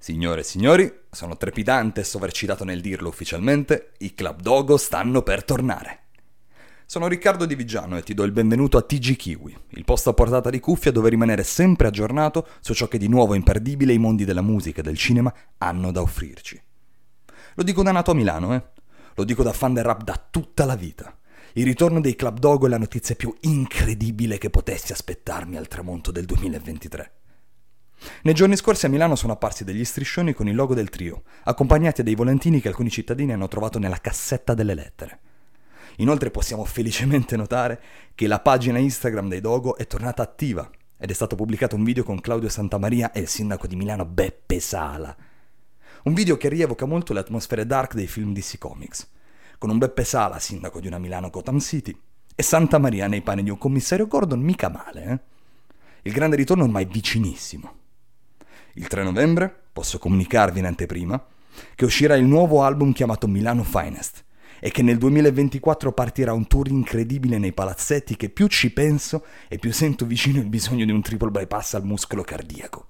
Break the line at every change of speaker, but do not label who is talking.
Signore e signori, sono trepidante e sovraccitato nel dirlo ufficialmente, i Club Dogo stanno per tornare. Sono Riccardo Di Vigiano e ti do il benvenuto a TG Kiwi, il posto a portata di cuffia dove rimanere sempre aggiornato su ciò che di nuovo imperdibile i mondi della musica e del cinema hanno da offrirci. Lo dico da nato a Milano, eh? Lo dico da fan del rap da tutta la vita. Il ritorno dei Club Dogo è la notizia più incredibile che potessi aspettarmi al tramonto del 2023. Nei giorni scorsi a Milano sono apparsi degli striscioni con il logo del trio, accompagnati dai volantini che alcuni cittadini hanno trovato nella cassetta delle lettere. Inoltre possiamo felicemente notare che la pagina Instagram dei Dogo è tornata attiva ed è stato pubblicato un video con Claudio Santamaria e il sindaco di Milano Beppe Sala. Un video che rievoca molto le atmosfere dark dei film DC Comics, con un Beppe Sala, sindaco di una Milano Gotham City, e Santa Maria nei panni di un commissario Gordon mica male, eh? Il grande ritorno ormai vicinissimo. Il 3 novembre posso comunicarvi in anteprima che uscirà il nuovo album chiamato Milano Finest e che nel 2024 partirà un tour incredibile nei palazzetti che più ci penso e più sento vicino il bisogno di un triple bypass al muscolo cardiaco.